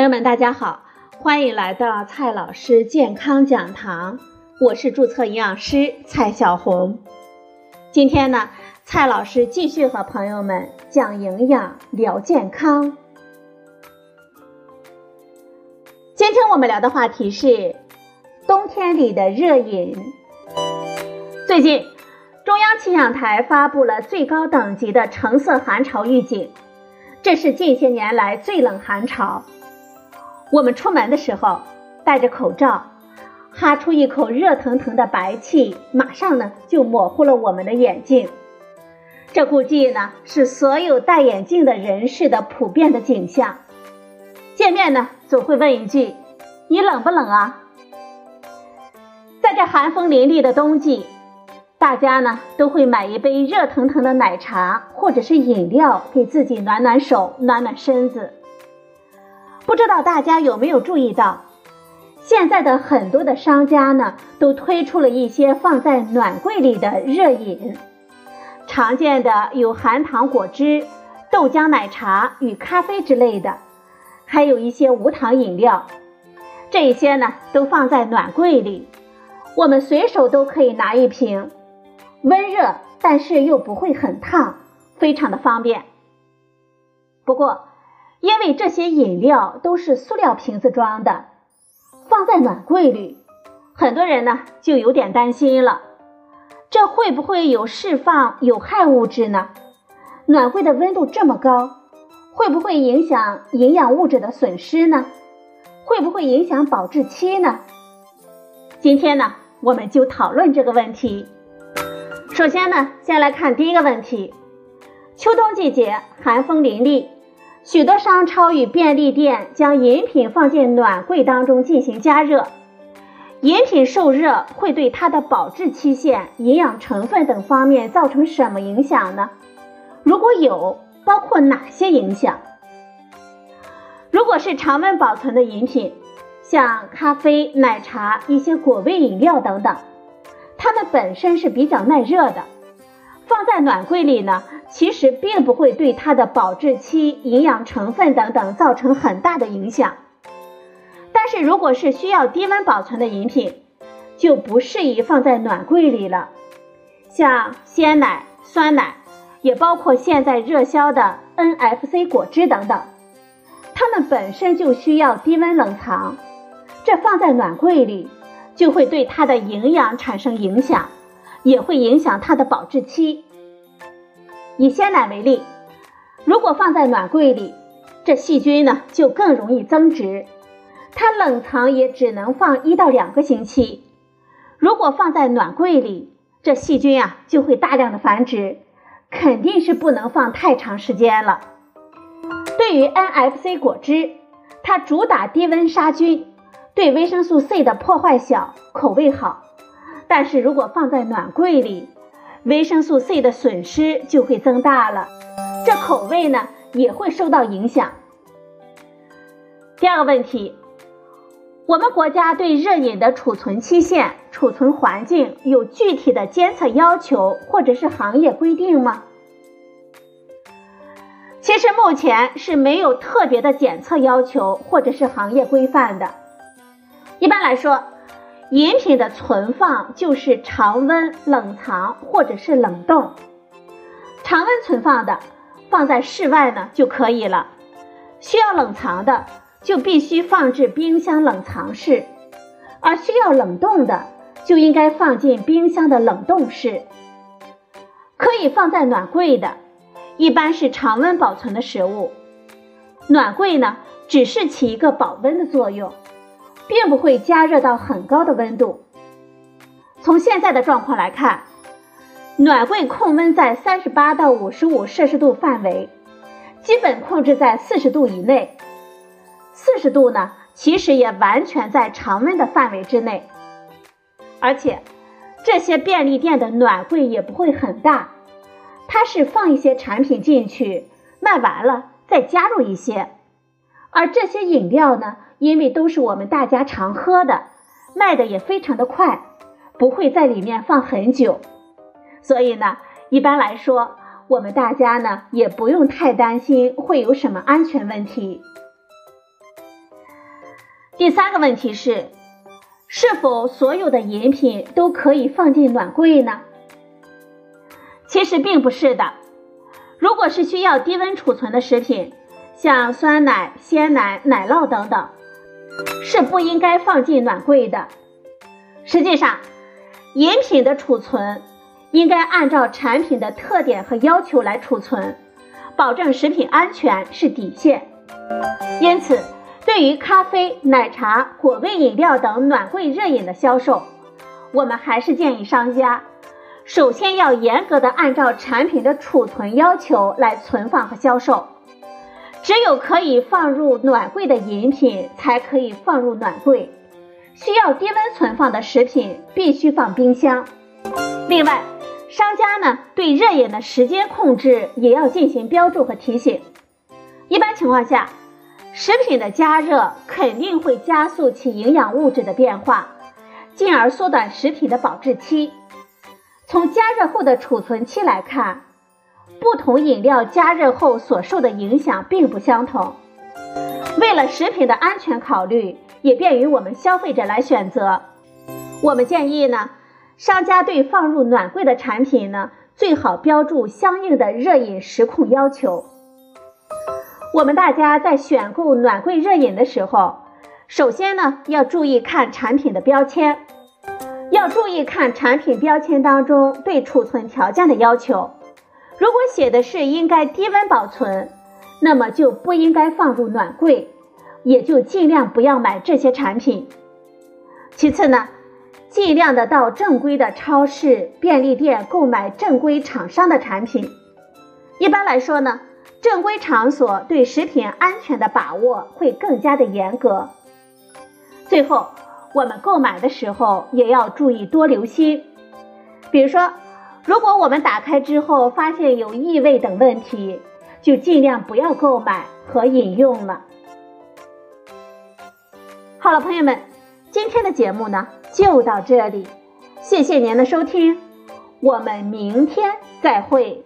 朋友们，大家好，欢迎来到蔡老师健康讲堂，我是注册营养师蔡小红。今天呢，蔡老师继续和朋友们讲营养、聊健康。今天我们聊的话题是冬天里的热饮。最近，中央气象台发布了最高等级的橙色寒潮预警，这是近些年来最冷寒潮。我们出门的时候戴着口罩，哈出一口热腾腾的白气，马上呢就模糊了我们的眼睛。这估计呢是所有戴眼镜的人士的普遍的景象。见面呢总会问一句：“你冷不冷啊？”在这寒风凛冽的冬季，大家呢都会买一杯热腾腾的奶茶或者是饮料，给自己暖暖手、暖暖身子。不知道大家有没有注意到，现在的很多的商家呢，都推出了一些放在暖柜里的热饮。常见的有含糖果汁、豆浆奶茶与咖啡之类的，还有一些无糖饮料。这些呢，都放在暖柜里，我们随手都可以拿一瓶，温热，但是又不会很烫，非常的方便。不过，因为这些饮料都是塑料瓶子装的，放在暖柜里，很多人呢就有点担心了，这会不会有释放有害物质呢？暖柜的温度这么高，会不会影响营养物质的损失呢？会不会影响保质期呢？今天呢，我们就讨论这个问题。首先呢，先来看第一个问题：秋冬季节寒风凛冽。许多商超与便利店将饮品放进暖柜当中进行加热，饮品受热会对它的保质期限、营养成分等方面造成什么影响呢？如果有，包括哪些影响？如果是常温保存的饮品，像咖啡、奶茶、一些果味饮料等等，它们本身是比较耐热的。放在暖柜里呢，其实并不会对它的保质期、营养成分等等造成很大的影响。但是如果是需要低温保存的饮品，就不适宜放在暖柜里了。像鲜奶、酸奶，也包括现在热销的 NFC 果汁等等，它们本身就需要低温冷藏，这放在暖柜里就会对它的营养产生影响。也会影响它的保质期。以鲜奶为例，如果放在暖柜里，这细菌呢就更容易增殖，它冷藏也只能放一到两个星期。如果放在暖柜里，这细菌啊就会大量的繁殖，肯定是不能放太长时间了。对于 NFC 果汁，它主打低温杀菌，对维生素 C 的破坏小，口味好。但是如果放在暖柜里，维生素 C 的损失就会增大了，这口味呢也会受到影响。第二个问题，我们国家对热饮的储存期限、储存环境有具体的监测要求或者是行业规定吗？其实目前是没有特别的检测要求或者是行业规范的。一般来说。饮品的存放就是常温冷藏或者是冷冻。常温存放的放在室外呢就可以了，需要冷藏的就必须放置冰箱冷藏室，而需要冷冻的就应该放进冰箱的冷冻室。可以放在暖柜的，一般是常温保存的食物。暖柜呢，只是起一个保温的作用。并不会加热到很高的温度。从现在的状况来看，暖柜控温在三十八到五十五摄氏度范围，基本控制在四十度以内。四十度呢，其实也完全在常温的范围之内。而且，这些便利店的暖柜也不会很大，它是放一些产品进去，卖完了再加入一些。而这些饮料呢？因为都是我们大家常喝的，卖的也非常的快，不会在里面放很久，所以呢，一般来说，我们大家呢也不用太担心会有什么安全问题。第三个问题是，是否所有的饮品都可以放进暖柜呢？其实并不是的。如果是需要低温储存的食品，像酸奶、鲜奶、奶酪等等，是不应该放进暖柜的。实际上，饮品的储存应该按照产品的特点和要求来储存，保证食品安全是底线。因此，对于咖啡、奶茶、果味饮料等暖柜热饮的销售，我们还是建议商家。首先要严格的按照产品的储存要求来存放和销售，只有可以放入暖柜的饮品才可以放入暖柜，需要低温存放的食品必须放冰箱。另外，商家呢对热饮的时间控制也要进行标注和提醒。一般情况下，食品的加热肯定会加速其营养物质的变化，进而缩短食品的保质期。从加热后的储存期来看，不同饮料加热后所受的影响并不相同。为了食品的安全考虑，也便于我们消费者来选择，我们建议呢，商家对放入暖柜的产品呢，最好标注相应的热饮时控要求。我们大家在选购暖柜热饮的时候，首先呢，要注意看产品的标签。要注意看产品标签当中对储存条件的要求，如果写的是应该低温保存，那么就不应该放入暖柜，也就尽量不要买这些产品。其次呢，尽量的到正规的超市、便利店购买正规厂商的产品。一般来说呢，正规场所对食品安全的把握会更加的严格。最后。我们购买的时候也要注意多留心，比如说，如果我们打开之后发现有异味等问题，就尽量不要购买和饮用了。好了，朋友们，今天的节目呢就到这里，谢谢您的收听，我们明天再会。